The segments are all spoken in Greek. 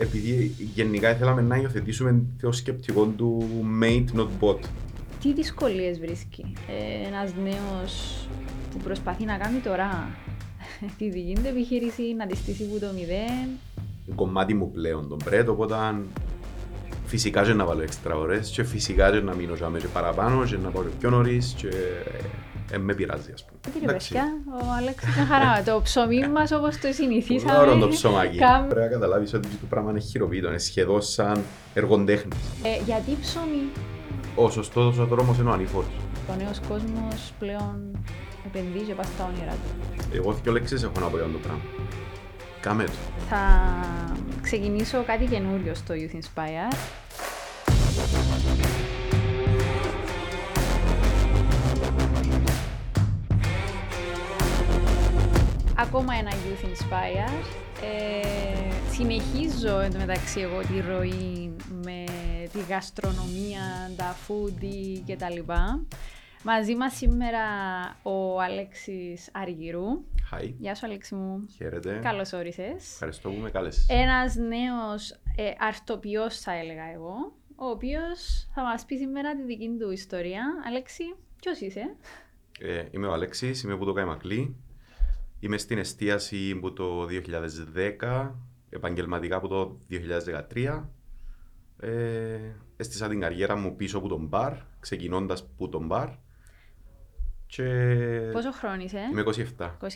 επειδή γενικά ήθελαμε να υιοθετήσουμε το σκεπτικό του mate not bot. Τι δυσκολίες βρίσκει ε, ένας νέος που προσπαθεί να κάνει τώρα τη δική του επιχείρηση, να τη στήσει από το μηδέν. Κομμάτι μου πλέον τον πρέτο, οπότε φυσικά και να βάλω έξτρα ώρες και φυσικά και να μείνω και παραπάνω και να πάω πιο νωρίς και ε, με πειράζει ας πούμε. Τι ρε παιδιά, ο Αλέξης είναι χαρά. το ψωμί μας όπως το συνηθίσαμε. Ωραίο το ψωμάκι. Κάμ... Πρέπει να καταλάβεις ότι το πράγμα είναι χειροποίητο, είναι σχεδόν σαν εργοτέχνης. Ε, γιατί ψωμί; Ο σωστός ο δρόμος είναι ο ανήφορος. Ο νέος κόσμος πλέον επενδύει και πάει στα όνειρά του. Εγώ δύο λέξεις έχω να πω για το πράγμα. Κάμε το. Θα ξεκινήσω κάτι καινούριο στο Youth Inspire. Ακόμα ένα Youth Inspire. Ε, συνεχίζω εντωμεταξύ εγώ τη ροή με τη γαστρονομία, τα foodie κτλ. Μαζί μας σήμερα ο Αλέξης Αργυρού. Hi. Γεια σου Αλέξη μου. Χαίρετε. Καλώς όρισες. Ευχαριστώ που με κάλεσες. Ένας νέος ε, αρτοπιός θα έλεγα εγώ, ο οποίος θα μας πει σήμερα τη δική του ιστορία. Αλέξη, ποιος είσαι; Ε, είμαι ο Αλέξης, είμαι από το Καϊμακλή. Είμαι στην εστίαση από το 2010, επαγγελματικά από το 2013. Ε, έστησα την καριέρα μου πίσω από τον μπαρ, ξεκινώντας από τον μπαρ. Και... Πόσο χρόνος είσαι; Είμαι 27. 27,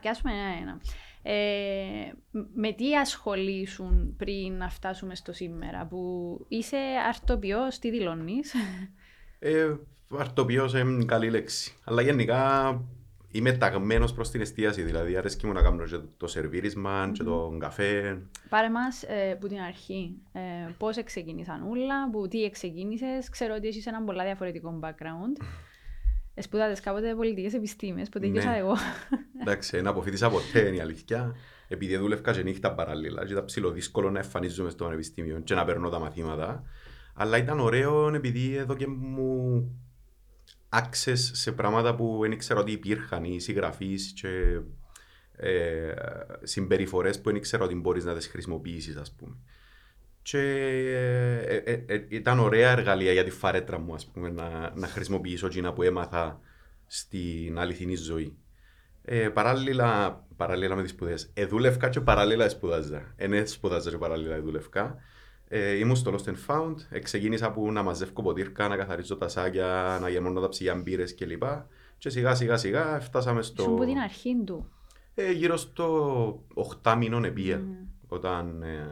πιάσουμε ένα-ένα. Ε, με τι ασχολήσουν πριν να φτάσουμε στο σήμερα, που είσαι αρτοπιός, τι δηλώνεις; Ε, αρτοπιός είναι καλή λέξη. Αλλά γενικά είμαι ταγμένος προς την εστίαση, δηλαδή αρέσκει μου να κάνω και το σερβίρισμα mm-hmm. και τον καφέ. Πάρε μας ε, που την αρχή, ε, πώς ξεκίνησαν όλα, που τι ξεκίνησες, ξέρω ότι έχεις ένα πολλά διαφορετικό background. Σπουδάζες κάποτε πολιτικές επιστήμες, που τελειώσα ναι. εγώ. Εντάξει, να αποφύτησα ποτέ είναι η αλήθεια. Επειδή δούλευκα και νύχτα παράλληλα και ήταν ψηλό δύσκολο να εμφανίζομαι στο πανεπιστήμιο και να παίρνω τα μαθήματα. Αλλά ήταν ωραίο επειδή εδώ και μου access σε πράγματα που δεν ήξερα ότι υπήρχαν, οι συγγραφείς και ε, συμπεριφορές που δεν ήξερα ότι μπορείς να τις χρησιμοποιήσεις, ας πούμε. Και ε, ε, ε, ήταν ωραία εργαλεία για τη φαρέτρα μου, ας πούμε, να, να χρησιμοποιήσω εκείνα που έμαθα στην αληθινή ζωή. Ε, παράλληλα, παράλληλα με τις σπουδές, εδούλευκα και παράλληλα σπουδάζα. Εν σπουδάζα και παράλληλα εδούλευκα. Ε, ήμουν στο Lost and Found, ε, ξεκίνησα που να μαζεύω ποτήρκα, να καθαρίζω τα σάκια, να γεμώνω τα ψυγεία μπύρες κλπ. Και σιγά σιγά σιγά φτάσαμε στο... Σου που την αρχή του. Ε, γύρω στο 8 μήνων επία, mm. όταν ε,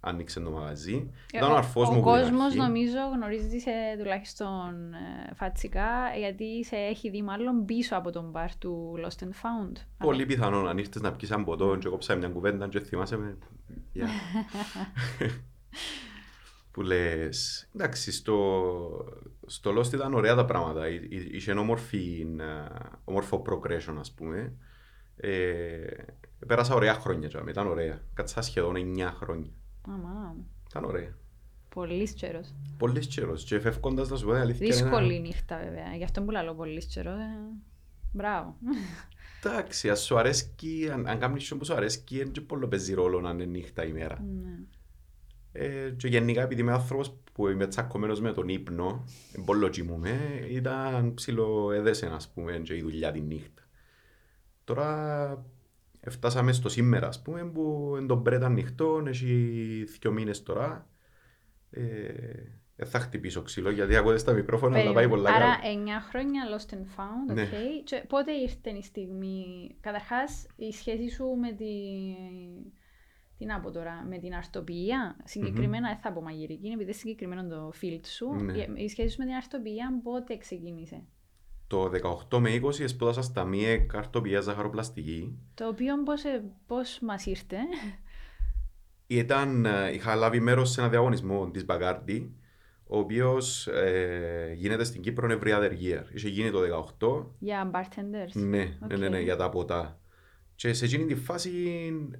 άνοιξε το μαγαζί. Ε, Ήταν ο αρφός ο, μου Ο κόσμος νομίζω γνωρίζεις σε τουλάχιστον ε, φατσικά γιατί σε έχει δει μάλλον πίσω από τον μπαρ του Lost and Found. Πολύ πιθανό αν ήρθες να πεις ένα ποτό και κόψα μια κουβέντα και θυμάσαι με... Yeah. Που λες. Εντάξει, στο, στο Lost ήταν ωραία τα πράγματα. Είχε όμορφη, όμορφο progression, ας πούμε. Ε, πέρασα ωραία χρόνια, ήταν ωραία. Κάτσα σχεδόν 9 χρόνια. Αμά. Ήταν ωραία. Πολύς καιρός. Πολύς καιρός. Και φεύγοντας να σου πω αλήθεια. Δύσκολη ένα... νύχτα, βέβαια. Γι' αυτό που λέω πολύς καιρός. Ε... Μπράβο. Εντάξει, αν σου αρέσει, αν, αν κάνεις που σου αρέσει, είναι και πολύ παίζει ρόλο να είναι νύχτα ημέρα. Ναι. Ε, και γενικά επειδή είμαι άνθρωπος που είμαι τσακωμένος με τον ύπνο, πολύ κοιμούμαι, ήταν ψηλό εδέσεν ας πούμε και η δουλειά τη νύχτα. Τώρα φτάσαμε στο σήμερα ας πούμε που εν τον πρέτα ανοιχτό, έχει δύο μήνες τώρα. Ε, δεν θα χτυπήσω ξύλο γιατί ακούτε στα μικρόφωνα αλλά πάει πολλά Άρα 9 χρόνια lost and found, ναι. okay. Και πότε ήρθε η στιγμή, καταρχάς η σχέση σου με τη τι να πω τώρα, με την αρτοποιία, συγκεκριμένα δεν mm-hmm. θα πω μαγειρική, επειδή είναι συγκεκριμένο το field σου. Ναι. Η σχέση σου με την αρτοποιία πότε ξεκίνησε; Το 18 με 20 σπούδασα στα μία αρτοποιία ζαχαροπλαστική. Το οποίο πώς, ε, πώς μας ήρθε; Ήταν, ε, είχα λάβει μέρος σε ένα διαγωνισμό της Μπαγκάρντι, ο οποίος ε, γίνεται στην Κύπρο every other year. Είχε γίνει το 18. Για bartenders. Ναι, okay. ναι, ναι, ναι, για τα ποτά. Και σε εκείνη τη φάση,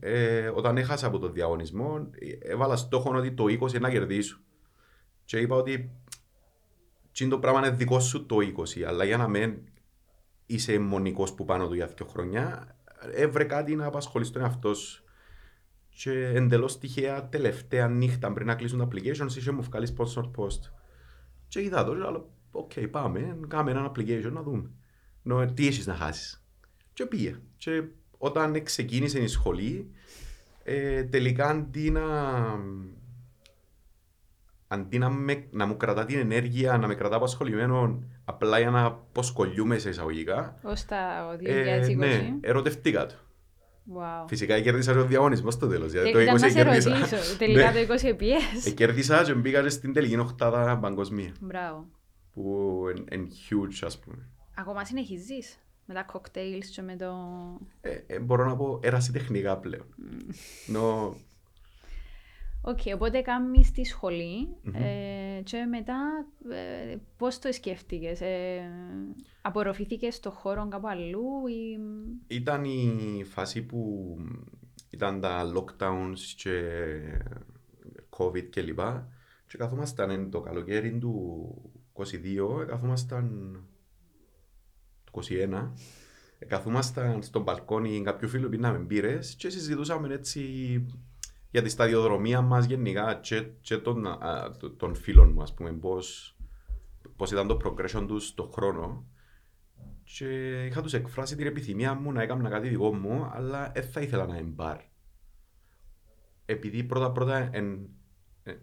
ε, όταν έχασα από τον διαγωνισμό, έβαλα στόχο ότι το 20 να κερδίσω. Και είπα ότι το πράγμα είναι δικό σου το 20, αλλά για να μην είσαι μονικό που πάνω του για δύο χρόνια, έβρε κάτι να απασχολείς τον εαυτό σου. και εντελώς τυχαία τελευταία νύχτα πριν να κλείσουν τα applications είχε μου βγάλει sponsored post. Και είδα το και λέω, οκ, πάμε, κάνουμε ένα application να δούμε. Νο, τι έχεις να χάσεις. Και πήγε. Και όταν ξεκίνησε η σχολή, ε, τελικά αντί να, αντί να, με, να μου κρατά την ενέργεια, να με κρατά απασχολημένο απλά για να αποσχολιούμαι σε εισαγωγικά. Ως τα 2020. Ε, ναι, ερωτευτήκα το. Wow. Φυσικά κέρδισα το διαγωνισμός στο τέλος. γιατί Τε- το ήταν 20 να σε κέρδισα. ρωτήσω, τελικά Ναι. το 20 πιες. Ε, κέρδισα και μπήκα και στην τελική οχτάδα παγκοσμία. Μπράβο. Που είναι huge ας πούμε. Ακόμα συνεχίζεις; Με τα cocktails και με το... Ε, ε, μπορώ να πω ερασιτεχνικά πλέον. Νο, Οκ, οπότε κάνεις τη σχολη ε, και μετά ε, πώς το σκέφτηκες, ε, απορροφηθήκες στο χώρο κάπου αλλού ή... ήταν η φάση που ήταν τα lockdowns και COVID και λοιπά και καθόμασταν εν το καλοκαίρι του 22, ε, καθόμασταν το 21, ε, καθόμασταν στον μπαλκόνι κάποιου φίλου πίναμε μπύρες και συζητούσαμε έτσι για τη σταδιοδρομία μας γενικά και, και των, α, το- των φίλων μου ας πούμε πώς, πώς ήταν το progression τους στον χρόνο και είχα τους εκφράσει την επιθυμία μου να έκανα κάτι δικό μου, αλλά δεν θα ήθελα να είναι μπαρ. Επειδή πρώτα πρώτα εν,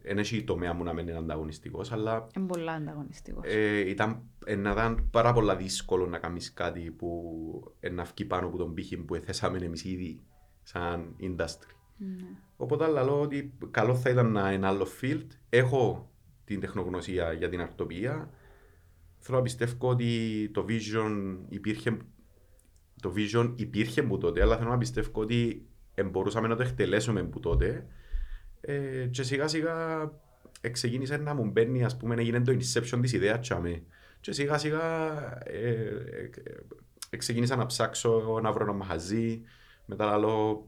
εν έχει η τομέα μου να μην είναι ανταγωνιστικός, αλλά Είναι πολλά ανταγωνιστικός. ε, ήταν, ε, να ήταν πάρα πολλά δύσκολο να κάνεις κάτι που ε, να βγει πάνω από τον πύχη που θέσαμε εμείς ήδη σαν industry. Ναι. Οπότε λέω ότι καλό θα ήταν να είναι ένα άλλο field. Έχω την τεχνογνωσία για την αρτοποιία. Θέλω να πιστεύω ότι το vision υπήρχε, το vision υπήρχε που τότε, αλλά θέλω να πιστεύω ότι ε, μπορούσαμε να το εκτελέσουμε που τότε. Ε, και σιγά σιγά ε, ξεκίνησε να μου μπαίνει, ας πούμε, έγινε το inception της ιδέας τζαμέ. Και σιγά σιγά ε, ε, ε, ξεκίνησα να ψάξω να βρω ένα μαγαζί. Μετά λέω,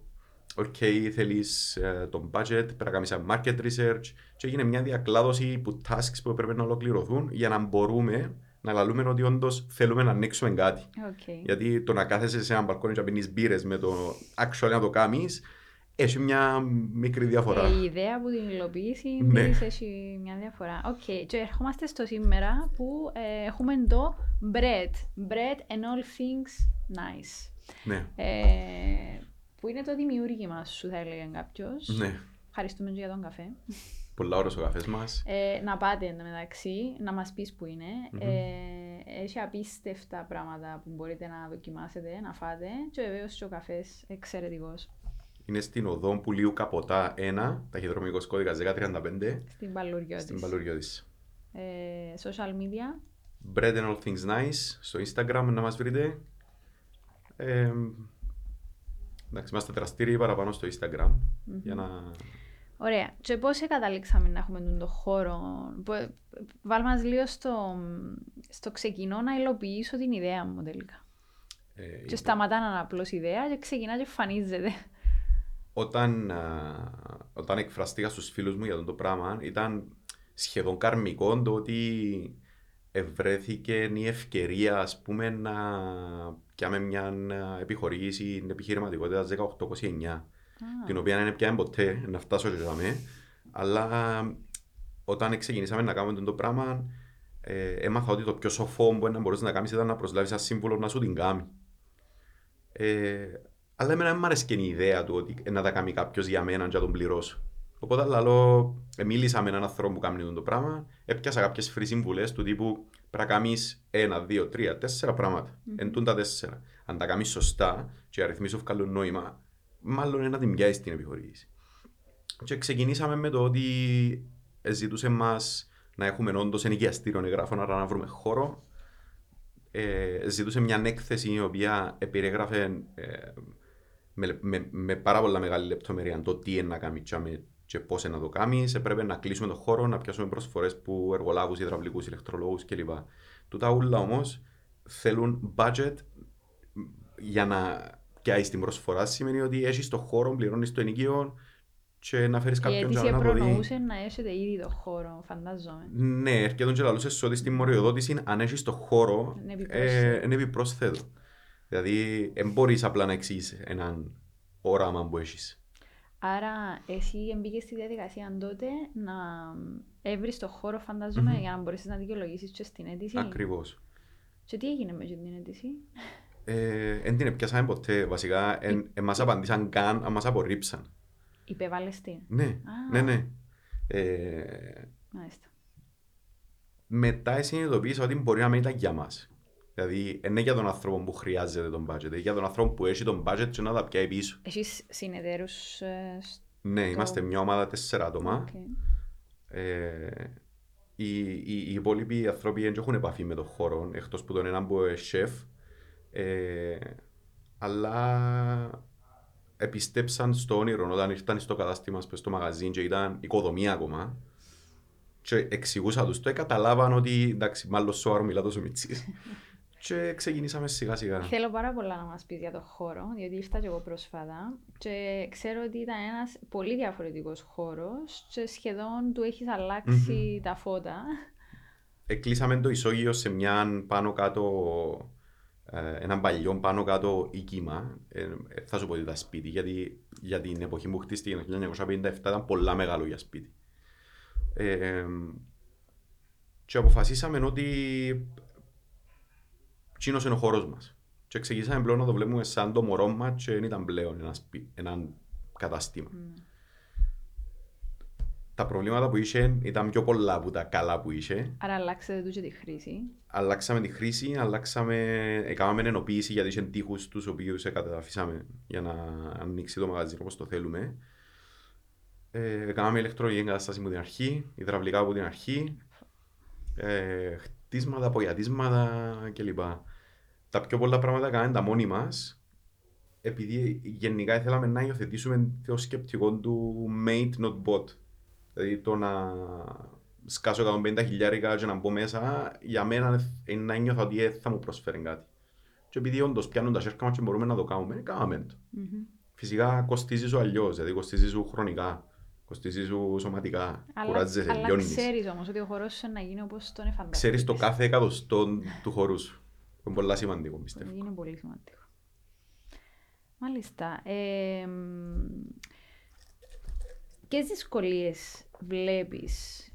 οκ, θέλεις ε, το budget, πρέπει να κάνεις ένα market research και έγινε μια διακλάδωση που tasks που έπρεπε να ολοκληρωθούν για να μπορούμε να λαλούμε ότι όντως θέλουμε να ανοίξουμε κάτι. Οκ. Γιατί το να κάθεσαι σε ένα μπαλκόνι και να πίνεις μπύρες με το actual να το κάνεις, έχει μια μικρή διαφορά. Ε, η ιδέα που την υλοποίηση Ναι. της έχει μια διαφορά. Οκ, και ερχόμαστε στο σήμερα που ε, έχουμε το bread. Bread and all things nice. Ναι, Ε, που είναι το δημιούργημα σου, θα έλεγε κάποιος. ναι. Ευχαριστούμε για τον καφέ. Πολλά ώρες ο καφές μας. Ε, να πάτε εντωμεταξύ, να μας πεις που είναι. Ε, έχει απίστευτα πράγματα που μπορείτε να δοκιμάσετε, να φάτε και βεβαίως και ο καφές εξαιρετικός. Είναι στην οδό Πουλίου Καποτά 1, ταχυδρομικός κώδικας 1035, Στην Παλουριώτης. στην Παλουριώτης. Ε, social media. Bread and all things nice στο Instagram να μας βρείτε. Ε, εντάξει, είμαστε δραστήριοι παραπάνω στο Instagram για να... Ωραία. Και πώς καταλήξαμε να έχουμε τον το χώρο; Πο- Βάλ μας λίγο στο, στο ξεκινώ να υλοποιήσω την ιδέα μου τελικά. ε, Και σταματά να είναι απλώς ιδέα και ξεκινά και εμφανίζεται. Όταν, α, όταν εκφραστήκα στους φίλους μου για αυτό το πράγμα ήταν σχεδόν καρμικό το ότι ευρέθηκε η ευκαιρία ας πούμε να πιάμε μια α, επιχορήγηση επιχειρηματικότητας 18-29 την οποία δεν πιάμε ποτέ να φτάσω και δάμε αλλά όταν ξεκινήσαμε να κάνουμε αυτό το πράγμα ε, έμαθα ότι το πιο σοφό που να μπορείς να κάνεις ήταν να προσλάβεις ένα σύμβουλο να σου την κάνει. Ε, αλλά εμένα δεν μου άρεσε και η ιδέα του ότι να τα κάνει κάποιος για μένα και να τον πληρώσω. Οπότε λαλό, ε, μίλησα με έναν άνθρωπο που κάνει αυτό το πράγμα, έπιασα κάποιες free συμβουλές του τύπου πρέπει να κάνεις ένα, δύο, τρία, τέσσερα πράγματα. Εν τούν τα τέσσερα. Αν τα κάνεις σωστά και οι αριθμοί σου βγάλουν νόημα, μάλλον είναι να την πιάσεις την επιχορήγηση. Και ξεκινήσαμε με το ότι ζητούσε μας να έχουμε όντως ενοικιαστήριο εγγράφων, άρα να βρούμε χώρο. Ε, ζητούσε μια έκθεση η οποία περιέγραφε ε, με, με, με πάρα πολλά μεγάλη λεπτομέρεια το τι είναι να κάνει τσάμε και πώς να το κάνει. Έπρεπε να κλείσουμε το χώρο, να πιάσουμε προσφορές που εργολάβους, υδραυλικούς, ηλεκτρολόγους κλπ. Τούτα όλα όμως θέλουν budget για να πιάσεις την προσφορά. Σημαίνει ότι έχεις το χώρο, πληρώνεις το ενοικείο και να φέρεις Η κάποιον αίτηση για να το δει. προνοούσε να έχετε ήδη το χώρο, φαντάζομαι. Ναι, έρχεται και λαλούσες ότι στην μοριοδότηση αν έχεις το χώρο Είναι επιπρόσθετο. ε, είναι επιπρόσθετο. Δηλαδή δεν μπορείς απλά να εξηγείς έναν όραμα που έχεις. Άρα εσύ μπήκε στη διαδικασία τότε να έβρεις το χώρο, φαντάζομαι, mm-hmm. για να μπορέσεις να δικαιολογήσεις και στην αίτηση; Ακριβώς. Και τι έγινε με την αίτηση; Δεν ε, την πιάσαμε ποτέ. Βασικά, δεν ε... μας απαντήσαν καν, αν μας απορρίψαν. Υπέβαλε τι. Ναι, ναι, ναι. Ε... Μάλιστα. Μετά συνειδητοποίησα ότι μπορεί να μην ήταν για μας. Δηλαδή, είναι για τον άνθρωπο που χρειάζεται τον budget, είναι για τον άνθρωπο που έχει τον budget και να τα πιάει πίσω. Έχεις συνεδέρους ε, Ναι, στο... είμαστε μια ομάδα τέσσερα άτομα. Okay. Ε, οι, οι, οι υπόλοιποι άνθρωποι δεν έχουν επαφή με τον χώρο, εκτός που τον έναν που είναι σεφ. Ε, αλλά επιστέψαν στο όνειρο όταν ήρθαν στο κατάστημα στο μαγαζί και ήταν οικοδομία ακόμα και εξηγούσα τους το, καταλάβαν ότι εντάξει, μάλλον σοβαρό μιλά τόσο μητσής. και ξεκινήσαμε σιγά σιγά. Θέλω πάρα πολλά να μας πεις για το χώρο, διότι ήρθα και εγώ πρόσφατα και ξέρω ότι ήταν ένας πολύ διαφορετικός χώρος και σχεδόν του έχεις αλλάξει mm-hmm. τα φώτα. Εκλείσαμε το ισόγειο σε μια πάνω κάτω, ε, έναν παλιό πάνω κάτω οίκημα. Ε, θα σου πω ότι ήταν σπίτι, γιατί για την εποχή που χτίστηκε το 1957 ήταν πολλά μεγάλο για σπίτι. Ε, και αποφασίσαμε ότι Τσίνος είναι ο χώρος μας. Και ξεκινήσαμε πλέον να το βλέπουμε σαν το μωρό μας και δεν ήταν πλέον ένας, ένα κατάστημα. Mm. Τα προβλήματα που είχε ήταν πιο πολλά από τα καλά που είχε. Άρα αλλάξατε τους τη χρήση. Αλλάξαμε τη χρήση, αλλάξαμε, έκαναμε ενοποίηση γιατί είχε τείχους τους οποίους καταφύσαμε για να ανοίξει το μαγαζί όπως το θέλουμε. Ε, κάναμε ηλεκτρολογική εγκατάσταση από την αρχή, υδραυλικά από την αρχή, ε, χτίσματα, απογιατίσματα κλπ τα πιο πολλά πράγματα κάναμε τα μόνοι μας, επειδή γενικά ήθελαμε να υιοθετήσουμε το σκεπτικό του made not bought. Δηλαδή το να σκάσω 150 χιλιάρικα και να μπω μέσα, για μένα είναι να νιώθω ότι θα μου προσφέρει κάτι. Και επειδή όντως πιάνουν τα σέρκα μας και μπορούμε να το κάνουμε, κάναμε το. Mm-hmm. Φυσικά κοστίζει σου αλλιώς, δηλαδή κοστίζει σου χρονικά, κοστίζει σου σωματικά, αλλά, κουράζεσαι, Αλλά ξέρεις όμως ότι ο χορός σου να γίνει όπως τον εφανταστείς. Ξέρεις το κάθε εκατοστό του χορού σου. Είναι πολύ σημαντικό, πιστεύω. Είναι πολύ σημαντικό. Μάλιστα. Ε, Ποιες δυσκολίες βλέπεις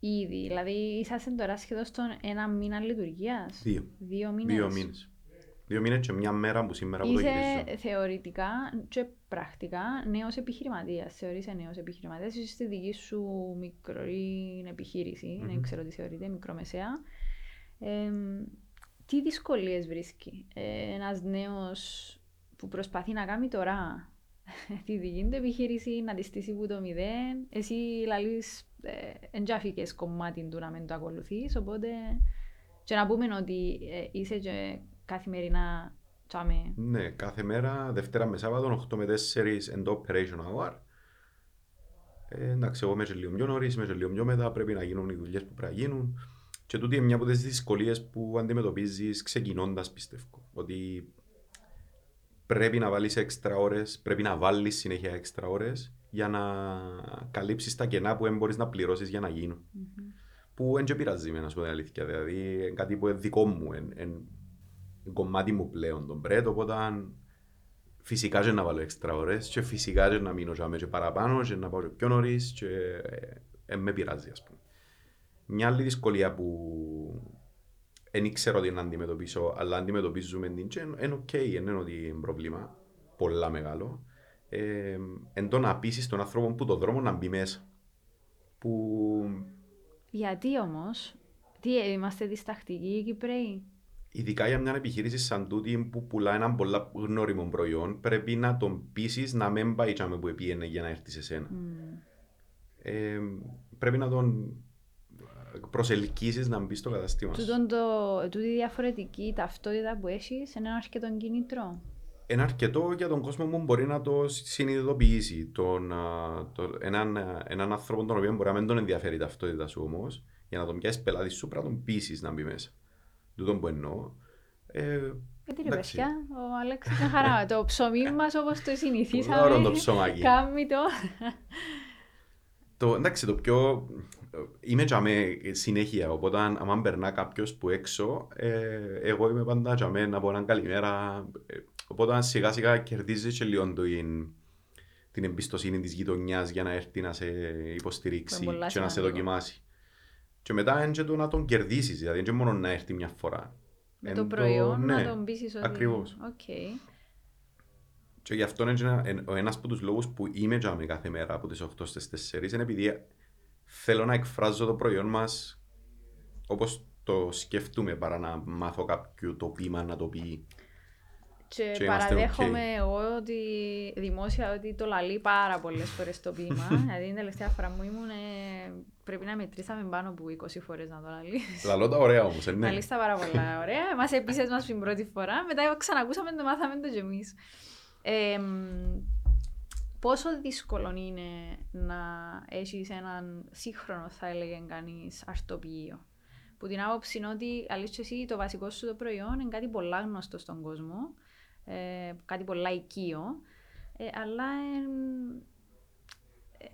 ήδη, δηλαδή είσαστε τώρα σχεδόν στον ένα μήνα λειτουργίας; Δύο. Δύο μήνες; Δύο μήνες. Δύο μήνες και μια μέρα που σήμερα που το γυρίζω. θεωρητικά και πρακτικά νέος επιχειρηματίας. Θεωρείσαι νέος επιχειρηματίας. Είσαι στη δική σου μικρή επιχείρηση. Mm-hmm. Δεν ξέρω τι θεωρείται, μικρομεσαία. Ε, τι δυσκολίες βρίσκει ε, ένας νέος που προσπαθεί να κάνει τώρα τη δική του επιχείρηση, να τη στήσει από το μηδέν. Εσύ λαλείς ε, εντζάφηκε κομμάτι του να μην το ακολουθείς. Οπότε και να πούμε ότι ε, είσαι και καθημερινά τσάμε. Ναι, κάθε μέρα, Δευτέρα με Σάββατο, 8 με 4 εν το operation hour. Ε, εντάξει, εγώ είμαι και λίγο πιο νωρίς, είμαι και λίγο πιο μετά, πρέπει να γίνουν οι δουλειές που πρέπει να γίνουν. Και τούτη είναι μια από τις δυσκολίες που αντιμετωπίζεις ξεκινώντας, πιστεύω. Ότι πρέπει να βάλεις έξτρα ώρες, πρέπει να βάλεις συνέχεια έξτρα ώρες για να καλύψεις τα κενά που δεν μπορείς να πληρώσεις για να γίνουν. Mm-hmm. Που δεν και πειράζει με, να σου πω την αλήθεια. Δηλαδή, κάτι που είναι δικό μου, είναι κομμάτι μου πλέον τον πρέτο, οπότε φυσικά και να βάλω έξτρα ώρες και φυσικά και να μείνω και παραπάνω και να πάω και πιο νωρίς και ε, με πειράζει, ας πούμε. Μια άλλη δυσκολία που δεν ήξερα ότι να αντιμετωπίσω, αλλά αντιμετωπίζουμε την και είναι οκ, δεν είναι ότι είναι πρόβλημα πολλά μεγάλο. Ε, εν το να πείσεις τον άνθρωπο που το δρόμο να μπει μέσα. Που... Γιατί όμως, τι ε, είμαστε διστακτικοί οι Κυπραίοι; Ειδικά για μια επιχείρηση σαν τούτη που πουλά ένα πολλά γνώριμο προϊόν, πρέπει να τον πείσεις να μην πάει που επήαιννε για να έρθεις σε σένα. Mm. Ε, πρέπει να τον προσελκύσεις να μπει στο καταστήμα σου. Τούτον το, τούτη διαφορετική ταυτότητα που έχεις είναι ένα αρκετό κινητρό. Είναι αρκετό για τον κόσμο που μπορεί να το συνειδητοποιήσει. Τον, το, έναν, έναν άνθρωπο τον οποίο μπορεί να μην τον ενδιαφέρει η ταυτότητα σου όμως, για να τον πιάσεις πελάτης σου, πρέπει να τον πείσεις να μπει μέσα. Τούτον που εννοώ. Ε, γιατί ρε παιδιά, ο Άλεξ είναι χαρά. το ψωμί μας όπως το συνηθίσαμε. Ωραίο το ψωμάκι. Κάμει το. το. Εντάξει, το πιο είμαι τζαμέ συνέχεια, οπότε αν περνά κάποιος που έξω, ε, εγώ είμαι πάντα τζαμέ να πω έναν καλημέρα. Ε, οπότε σιγά σιγά κερδίζεις και λίγο την, την εμπιστοσύνη της γειτονιάς για να έρθει να σε υποστηρίξει Που είναι πολλά και να σε σημαντικό. δοκιμάσει. Και μετά είναι και το να τον κερδίσεις, δηλαδή είναι και μόνο να έρθει μια φορά. Με Εν το προϊόν ναι, να τον πείσεις ότι... ακριβώς. Οκ. Και γι' αυτό είναι και ένα- εν- ο ένας από τους λόγους που είμαι τζάμε κάθε μέρα από τις 8 στις 4 είναι επειδή θέλω να εκφράζω το προϊόν μας όπως το σκεφτούμε παρά να μάθω κάποιου το ποίημα να το πει. Και, Και είμαστε παραδέχομαι οκ. εγώ ότι δημόσια ότι το λαλεί πάρα πολλές φορές το ποίημα. δηλαδή την τελευταία φορά που ήμουν. ε, πρέπει να μετρήσαμε πάνω από 20 φορές να το λαλείς. Λαλώ τα ωραία όμως, ε, ναι. Λαλείς τα πάρα πολλά ωραία. Μα έπεισέ μας την πρώτη φορά. Μετά ξανακούσαμε το μάθαμε το κι εμείς. Πόσο δύσκολο είναι να έχεις έναν σύγχρονο, θα έλεγε κανείς, αρτοποιείο. Που την άποψη είναι ότι αλήθεια εσύ το βασικό σου το προϊόν είναι κάτι πολλά γνωστό στον κόσμο, ε, κάτι πολλά οικείο, ε, αλλά ε,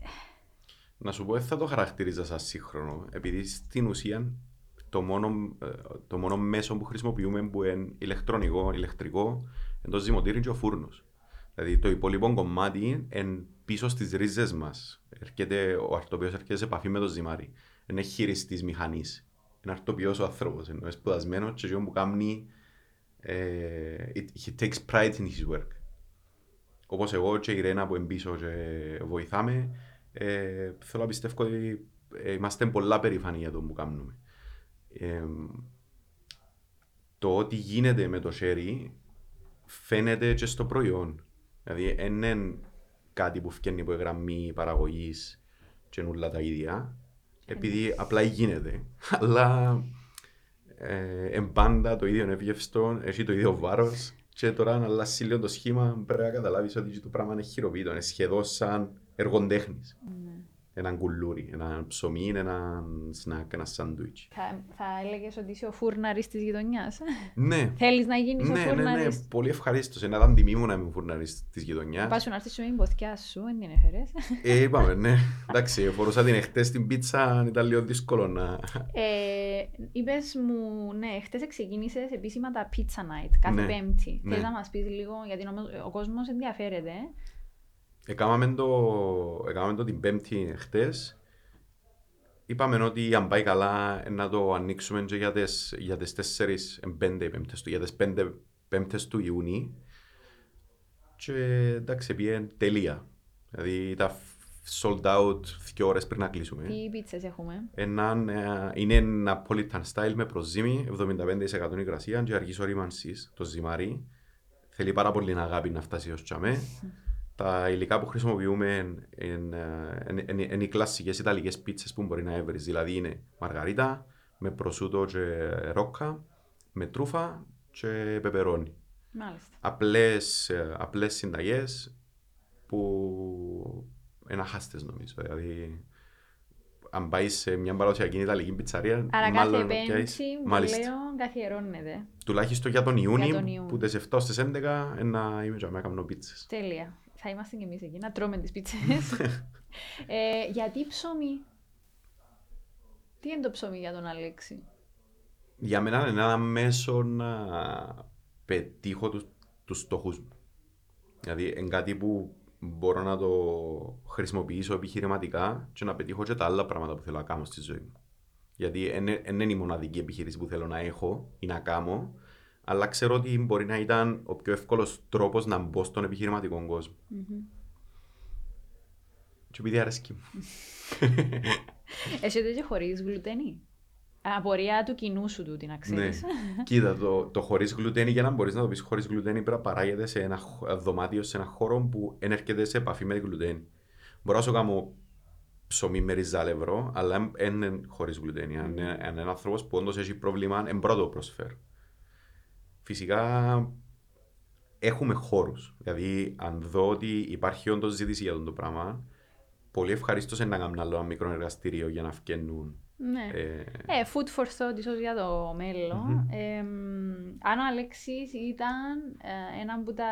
Να σου πω, δεν θα το χαρακτηρίζα σαν σύγχρονο, επειδή στην ουσία το μόνο, ε, το μόνο μέσο που χρησιμοποιούμε που είναι ηλεκτρονικό, ηλεκτρικό, είναι το ζυμωτήρι και ο φούρνος. Δηλαδή το υπόλοιπο κομμάτι είναι πίσω στις ρίζες μας. Έρχεται, ο αρτοποιός έρχεται σε επαφή με το ζυμάρι. Είναι χειριστής μηχανής. Είναι αρτοποιός ο άνθρωπος, είναι σπουδασμένος και εκείνο που κάνει ε, it- he takes pride in his work. Όπως εγώ και η Ρένα που είναι πίσω και βοηθάμε, ε, θέλω να πιστεύω ότι ε, είμαστε πολλά περήφανοι για το που κάνουμε. Ε, το ότι γίνεται με το sherry φαίνεται και στο προϊόν. Δηλαδή, δεν είναι κάτι που φτιάχνει από γραμμή παραγωγής και όλα τα ίδια, επειδή απλά γίνεται. Αλλά ε, εν πάντα το ίδιο εύγευστο, έχει το ίδιο βάρος. Και τώρα, αν αλλάξει λίγο το σχήμα, πρέπει να καταλάβεις ότι το πράγμα είναι χειροποίητο. Είναι σχεδόν σαν εργοτέχνη. ναι. Ένα κουλούρι, ένα ψωμί, ένα σνακ, ένα σάντουιτς. θα, θα έλεγες ότι είσαι ο φούρναρης της γειτονιάς. Ναι, Θέλεις να γίνεις ο ναι, ναι, ναι, φούρναρης; πολύ ευχαρίστως. Είναι ήταν τιμή μου να είμαι φουρναρής της γειτονιάς. Πάσου να έρθεις με την ποθιά σου, δεν την έφερες. Ε, είπαμε, ναι. Εντάξει, φορούσα την εχθές την πίτσα, ήταν λίγο δύσκολο να... Ε, είπες μου, ναι, χτες ξεκίνησες επίσημα τα Pizza Night, κάθε Ναι, πέμπτη. ναι. Θες να μας πεις λίγο, γιατί νομίζω ο κόσμος ενδιαφέρεται. Ε. Έκαναμε το, έκαναμε το την πέμπτη χτες. Είπαμε ότι αν πάει καλά ε, να το ανοίξουμε και για τις, για τις τέσσερις, ε, πέντε οι πέμπτες του, για τις πέντε πέμπτες του Ιούνιου. Και εντάξει, πήγε τελεία. Δηλαδή ήταν sold out δύο ώρες πριν να κλείσουμε. Τι πίτσες έχουμε; Έναν, ε, είναι Napolitan style με προζύμι, 75% υγρασία και αργής ορίμανσης, το ζυμάρι. Θέλει πάρα πολύ αγάπη να φτάσει ως τσαμέ. Τα υλικά που χρησιμοποιούμε είναι, ε, είναι- είναι- είναι οι κλασσικές ιταλικές πίτσες που μπορεί να έβρεις. Δηλαδή είναι μαργαρίτα με προσούτο και ρόκα, με τρούφα και πεπερόνι. Μάλιστα. Απλές, ε, απλές συνταγές που είναι αχάστες νομίζω. Δηλαδή, αν πάεις σε μια παραδοσιακή ιταλική πιτσαρία, Άρα μάλλον κάθε να πιάσεις- πέμπτη που Μάλιστα. λέω καθιερώνεται. Τουλάχιστον για τον Ιούνιο, τον Ιούνιο. που τις 7 στις 11 ε, να είμαι και να κάνω πίτσες. Τέλεια. Θα είμαστε και εμείς εκεί, να τρώμε τις πίτσες. ε, γιατί ψωμί; Τι είναι το ψωμί για τον Αλέξη; Για μένα είναι ένα μέσο να πετύχω τους, τους στόχους μου. Δηλαδή, είναι κάτι που μπορώ να το χρησιμοποιήσω επιχειρηματικά και να πετύχω και τα άλλα πράγματα που θέλω να κάνω στη ζωή μου. Γιατί δεν είναι η μοναδική επιχείρηση που θέλω να έχω ή να κάνω, αλλά ξέρω ότι μπορεί να ήταν ο πιο εύκολος τρόπος να μπω στον επιχειρηματικό κόσμο. Και επειδή αρέσκει μου. Έχετε και χωρίς γλουτένι; Απορία του κοινού σου του, την να Ναι. ξέρεις. Κοίτα, το, το χωρίς γλουτένι, για να μπορείς να το πεις χωρίς γλουτένι, πρέπει να παράγεται σε ένα χ- δωμάτιο, σε ένα χώρο που δεν έρχεται σε επαφή με γλουτένι. Μπορώ να σου κάνω ψωμί με ριζάλευρο, αλλά δεν είναι χωρίς γλουτένι. Αν είναι αν είναι ένα άνθρωπος που όντως έχει πρόβλημα, δεν μπορώ να το προσφέρω. Φυσικά έχουμε χώρους. Δηλαδή, αν δω ότι υπάρχει όντως ζήτηση για αυτό το πράγμα, πολύ ευχαρίστως να κάνω άλλο ένα μικρό εργαστήριο για να φτιάχνουν. ναι. Ε, Ε, food for thought ίσως για το μέλλον. Ε, μ, αν ο Αλέξης ήταν ε, ένα από τα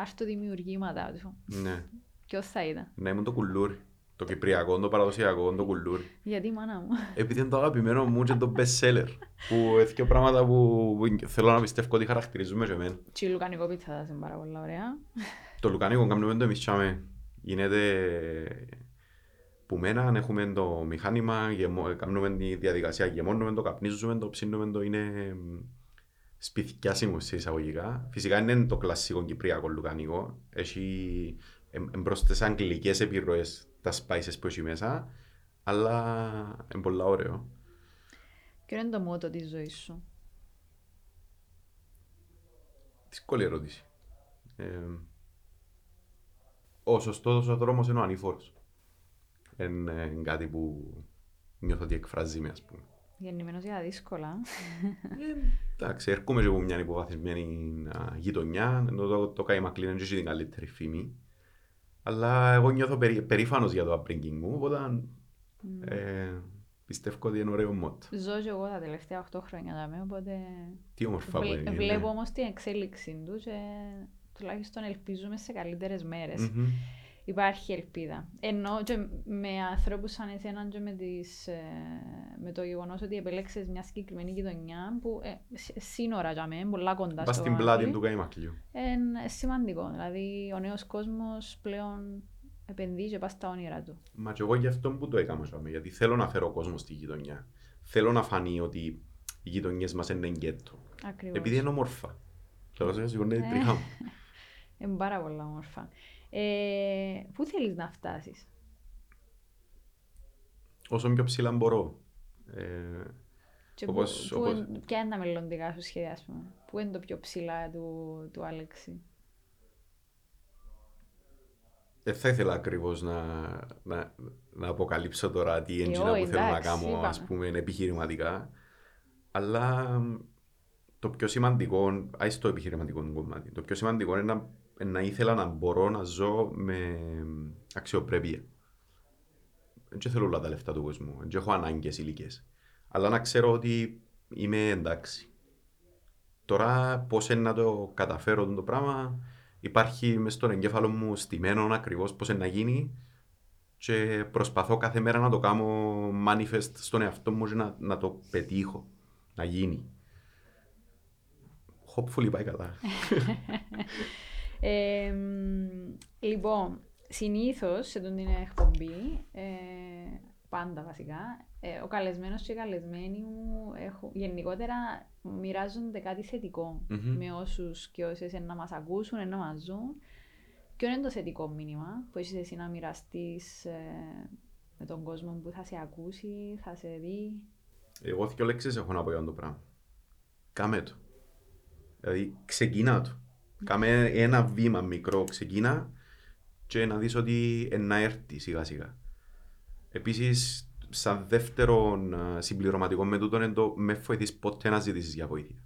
αρτοδημιουργήματα του, ναι. ποιος θα ήταν; Να ήμουν το κουλούρι. Το κυπριακό, το παραδοσιακό, το κουλούρι. Γιατί η μάνα μου; Επειδή είναι το αγαπημένο μου και το best seller. Που έχει πράγματα που, που θέλω να πιστεύω ότι χαρακτηρίζουμε και εμένα. Τι λουκανικό πίτσα θα είναι πάρα πολύ ωραία. Το λουκάνικο κάνουμε το εμείς τσάμε. Γίνεται που μένα έχουμε το μηχάνημα, γεμώ, κάνουμε τη διαδικασία, γεμώνουμε το, καπνίζουμε το, ψήνουμε το, είναι σπιθιάσιμο σε εισαγωγικά. Φυσικά είναι το κλασικό κυπριακό λουκανικό. Έχει μπροστά αγγλικές επιρροές τα spices που έχει μέσα, αλλά είναι πολύ ωραίο. Ποιο είναι το μότο της ζωής σου; Δύσκολη ερώτηση. Ε, ο σωστός ο δρόμος είναι ο ανήφορος. Είναι κάτι που νιώθω ότι εκφράζει με, ας πούμε. Γεννημένος για δύσκολα. Ε, εντάξει, έρχομαι και από μια υποβαθμισμένη γειτονιά, ενώ το, το Καϊμακλίν δεν έχει την καλύτερη φήμη. Αλλά εγώ νιώθω περί, περήφανος για το upbringing μου, οπότε mm. ε, πιστεύω ότι είναι ωραίο μότ. Ζω και εγώ τα τελευταία 8 χρόνια δάμε, οπότε... Τι όμορφα που είναι. Βλέπω όμως την εξέλιξη τους και τουλάχιστον ελπίζουμε σε καλύτερες μέρες. Mm-hmm υπάρχει ελπίδα. Ενώ και με ανθρώπους σαν εσένα και με, τις, ε, με το γεγονός ότι επέλεξες μια συγκεκριμένη γειτονιά που ε, σύνορα για μένα, πολλά κοντά Πας στην πλάτη του Καϊμακλείου. Είναι σημαντικό. Δηλαδή ο νέος κόσμος πλέον επενδύει και πάει στα όνειρα του. Μα και εγώ γι' αυτό που το έκανα, γιατί θέλω να φέρω κόσμο στη γειτονιά. Θέλω να φανεί ότι οι γειτονιές μας είναι γκέτο. Ακριβώς. Επειδή είναι όμορφα. Θέλω να σηκώνει την τριχά μου. Είναι πάρα πολύ όμορφα. Ε, πού θέλεις να φτάσεις; Όσο πιο ψηλά μπορώ. Ε, και όπως, που, όπως... Που, ποια είναι τα μελλοντικά σου σχέδια, ας πούμε. Πού είναι το πιο ψηλά του, του Άλεξη; Δεν θα ήθελα ακριβώς να, να, να, αποκαλύψω τώρα τι έντζινα που θέλω να κάνω ας πούμε, επιχειρηματικά. Αλλά το πιο σημαντικό, άι στο επιχειρηματικό κομμάτι, το πιο σημαντικό είναι να να ήθελα να μπορώ να ζω με αξιοπρέπεια. Δεν θέλω όλα τα λεφτά του κόσμου, δεν έχω ανάγκες ηλικές. Αλλά να ξέρω ότι είμαι εντάξει. Τώρα πώς είναι να το καταφέρω το πράγμα υπάρχει μέσα στον εγκέφαλο μου στημένο ακριβώς πώς είναι να γίνει και προσπαθώ κάθε μέρα να το κάνω manifest στον εαυτό μου και να, να το πετύχω, να γίνει. Hopefully πάει καλά. Ε, λοιπόν, συνήθως σε τον την εκπομπή, ε, πάντα βασικά, ε, ο καλεσμένος και η καλεσμένη μου έχουν, γενικότερα μοιράζονται κάτι με όσους και όσε να μας ακούσουν, να μας ζουν. Ποιο είναι το θετικό μήνυμα που έχεις εσύ να μοιραστείς ε, με τον κόσμο που θα σε ακούσει, θα σε δει; Εγώ δύο λέξεις έχω να πω για το πράγμα. Κάμε το. Δηλαδή, ξεκινά το. Κάμε ένα βήμα μικρό, ξεκίνα και να δεις ότι να έρθει σιγά σιγά. Επίσης, σαν δεύτερο συμπληρωματικό με τούτο είναι το μες βοηθείς ποτέ να ζητήσεις για βοήθεια.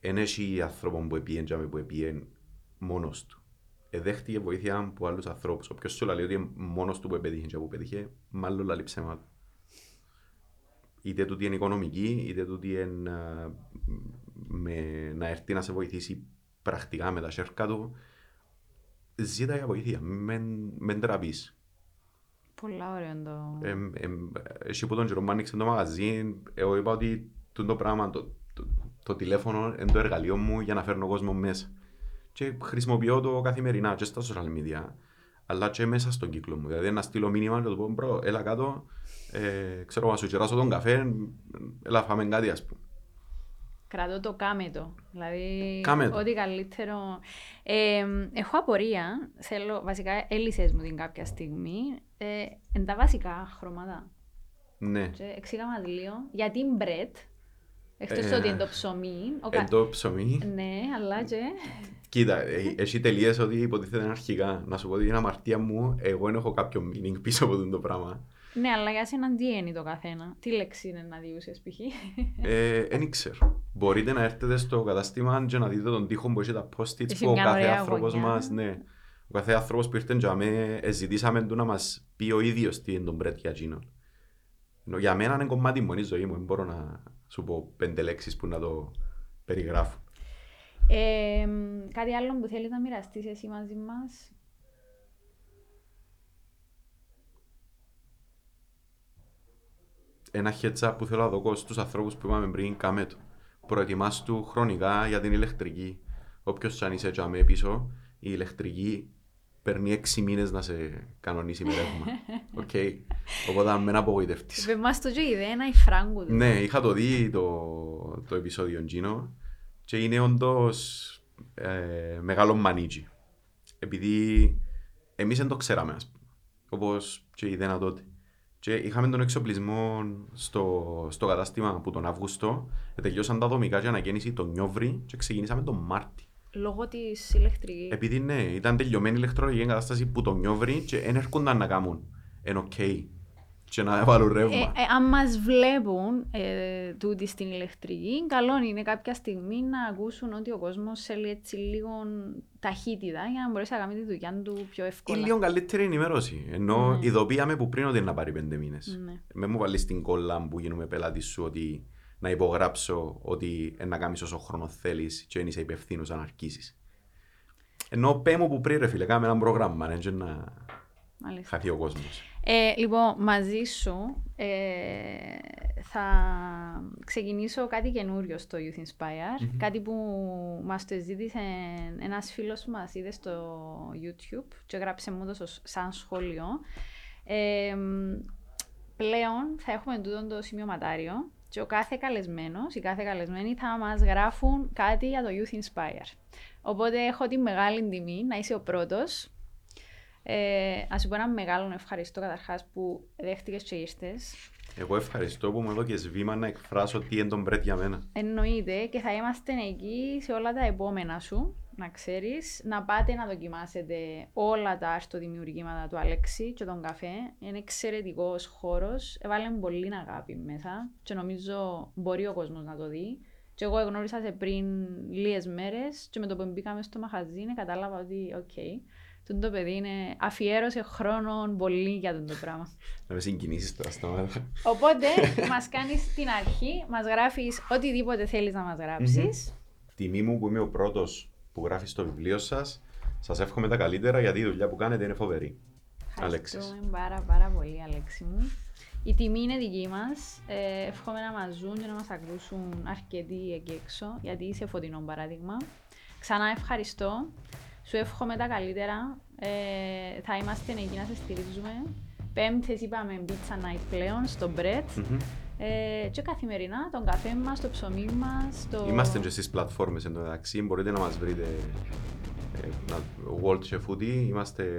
Εν έχει άνθρωπο που επίεν που επίεν μόνος του. Εδέχτηκε βοήθεια από άλλους ανθρώπους. Όποιος σου λέει ότι μόνος του που επέτυχε και που επέτυχε, μάλλον λαλεί ψέματα. Είτε τούτη είναι οικονομική, είτε τούτη είναι με, να έρθει να σε βοηθήσει πρακτικά με τα σέρκα του, ζήτα για βοήθεια, μεν ντραπείς. Πολλά ωραία το... Εσύ που τον τζαιρό που άνοιξε το μαγαζί, εγώ είπα ότι το πράγμα, το, το, το τηλέφωνο είναι το εργαλείο μου για να φέρνω κόσμο μέσα. Και χρησιμοποιώ το καθημερινά και στα social media, αλλά και μέσα στον κύκλο μου. Δηλαδή να στείλω μήνυμα και το πω, bro, έλα κάτω, ε, ξέρω, να σου κεράσω τον καφέ, έλα φάμε κάτι ας πούμε. Κρατώ το κάμετο. Δηλαδή, κάμετο. ό,τι καλύτερο. Ε, έχω απορία. Θέλω, βασικά, έλυσες μου την κάποια στιγμή. Ε, εν τα βασικά χρώματα. Ναι. Εξήγα μα λίγο. Γιατί μπρετ. Εκτός ε, ότι είναι το ψωμί. Είναι το ψωμί. Ναι, αλλά και. Κοίτα, ε, εσύ τελείες ότι υποτίθεται αρχικά. Να σου πω ότι είναι αμαρτία μου, εγώ δεν έχω κάποιο meaning πίσω από το πράγμα. Ναι, αλλά για σένα τι είναι το καθένα; Τι λέξη είναι να διούσες π.χ. Δεν ε, ξέρω. Μπορείτε να έρθετε στο κατάστημα και να δείτε τον τοίχο που έχει τα post-its που ο κάθε άνθρωπος μας, ναι. Ο κάθε άνθρωπος που ήρθε για μένα, ζητήσαμε του να μας πει ο ίδιος τι είναι τον Μπρέτ για εκείνον. Για μένα είναι κομμάτι μου, είναι η ζωή μου. Δεν μπορώ να σου πω πέντε λέξεις που να το περιγράφω. Ε, κάτι άλλο που θέλεις να μοιραστείς εσύ μαζί μας; Ένα χέτσα που θέλω να δω στους ανθρώπους που είπαμε πριν, κάμε το. Προετοιμάσου του χρονικά για την ηλεκτρική. Όποιος σαν είσαι τζαμέ πίσω, η ηλεκτρική παίρνει έξι μήνες να σε κανονίσει με ρεύμα. Οκ. Οπότε με να απογοητευτείς. Με μας το και ιδέα να η φράγκου. Ναι, είχα το δει το, το επεισόδιο Gino και είναι όντως ε, μεγάλο μανίτζι. Επειδή εμείς δεν το ξέραμε, ας πούμε. Όπως και η ιδέα τότε. Και είχαμε τον εξοπλισμό στο, στο κατάστημα που τον Αύγουστο, τελειώσαν τα δομικά και αναγέννηση τον Νιόβρη και ξεκινήσαμε τον Μάρτι. Λόγω της ηλεκτρικής. Επειδή ναι, ήταν τελειωμένη η ηλεκτρολογική εγκατάσταση που τον Νιόβρη και δεν έρχονταν να κάνουν. Εν οκ. Και να βάλουν ρεύμα. Ε, ε, αν μας βλέπουν ε, τούτη στην ηλεκτρική, καλό είναι κάποια στιγμή να ακούσουν ότι ο κόσμος θέλει έτσι λίγο ταχύτητα για να μπορέσει να κάνει τη δουλειά του πιο εύκολα. Ή λίγο καλύτερη ενημέρωση. Ενώ ναι. ειδοποιάμε που πριν ότι να πάρει πέντε μήνες. Ναι. Με μου βάλεις στην κόλλα που γίνουμε πελάτης σου ότι να υπογράψω ότι να κάνεις όσο χρόνο θέλεις και δεν είσαι υπευθύνος αν αρκίσει. Ενώ πέ μου που πριν, ρε φίλε, κάνουμε ένα πρόγραμμα, ναι, να χαθεί ο κόσμος. Ε, λοιπόν, μαζί σου ε, θα ξεκινήσω κάτι καινούριο στο Youth Inspire. mm Κάτι που μας το ζήτησε ένας φίλος που μας είδες στο YouTube και γράψε μου το σαν σχόλιο. Ε, πλέον θα έχουμε τούτο το σημειωματάριο και ο κάθε καλεσμένος, οι κάθε καλεσμένοι θα μας γράφουν κάτι για το Youth Inspire. Οπότε έχω τη μεγάλη τιμή να είσαι ο πρώτος. Ε, Α σου πω ένα μεγάλο ευχαριστώ καταρχάς που δέχτηκες και ήρθες. Εγώ ευχαριστώ που μου έδωκες βήμα να εκφράσω τι είναι τον Μπρέτ για μένα. Εννοείται και θα είμαστε εκεί σε όλα τα επόμενα σου να ξέρεις, να πάτε να δοκιμάσετε όλα τα αρτοδημιουργήματα του Αλέξη και τον καφέ. Είναι εξαιρετικός χώρος. Έβαλε πολύ αγάπη μέσα και νομίζω μπορεί ο κόσμος να το δει. Και εγώ γνώρισα σε πριν λίγες μέρες και με το που μπήκαμε στο μαγαζί κατάλαβα ότι, OK, okay, το παιδί είναι αφιέρωσε χρόνο πολύ για το πράγμα. Να με συγκινήσεις τώρα στο μέλλον. Οπότε μας κάνεις την αρχή, μας γράφεις οτιδήποτε θέλεις να μας γράψεις. Τιμή μου που είμαι ο πρώτος που γράφεις στο βιβλίο σας. Σας εύχομαι τα καλύτερα γιατί η δουλειά που κάνετε είναι φοβερή. Ευχαριστούμε πάρα πάρα πολύ, Αλέξη μου. Η τιμή είναι δική μας. Ε, εύχομαι να μας ζουν και να μας ακούσουν αρκετοί εκεί έξω, γιατί είσαι φωτεινό παράδειγμα. Ξανά ευχαριστώ. Σου εύχομαι τα καλύτερα. Ε, θα είμαστε εκεί να σε στηρίζουμε. Πέμπτε είπαμε pizza night πλέον στο Bread. Mm-hmm. Ε, και καθημερινά τον καφέ μας, το ψωμί μας. Το... Είμαστε και στις πλατφόρμες εντωμεταξύ. Μπορείτε να μας βρείτε. Ε, World Chef Foodie, είμαστε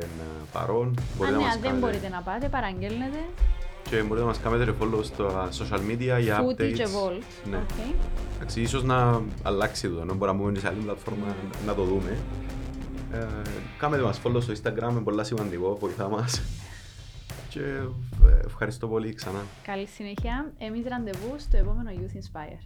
παρόν. Μπορείτε Αν ναι, δεν μπορείτε να πάτε, παραγγέλνετε. Και μπορείτε να μας κάνετε follow στα social media για Foodie updates. και Volt. Ναι. Okay. Εντάξει, ίσως να αλλάξει το, να μπορούμε να μπούμε σε άλλη πλατφόρμα να το δούμε. Ε, κάνετε μας follow στο Instagram, είναι πολύ σημαντικό, βοηθά μας. Και ε, ευχαριστώ πολύ ξανά. Καλή συνέχεια. Εμείς ραντεβού στο επόμενο Youth Inspire.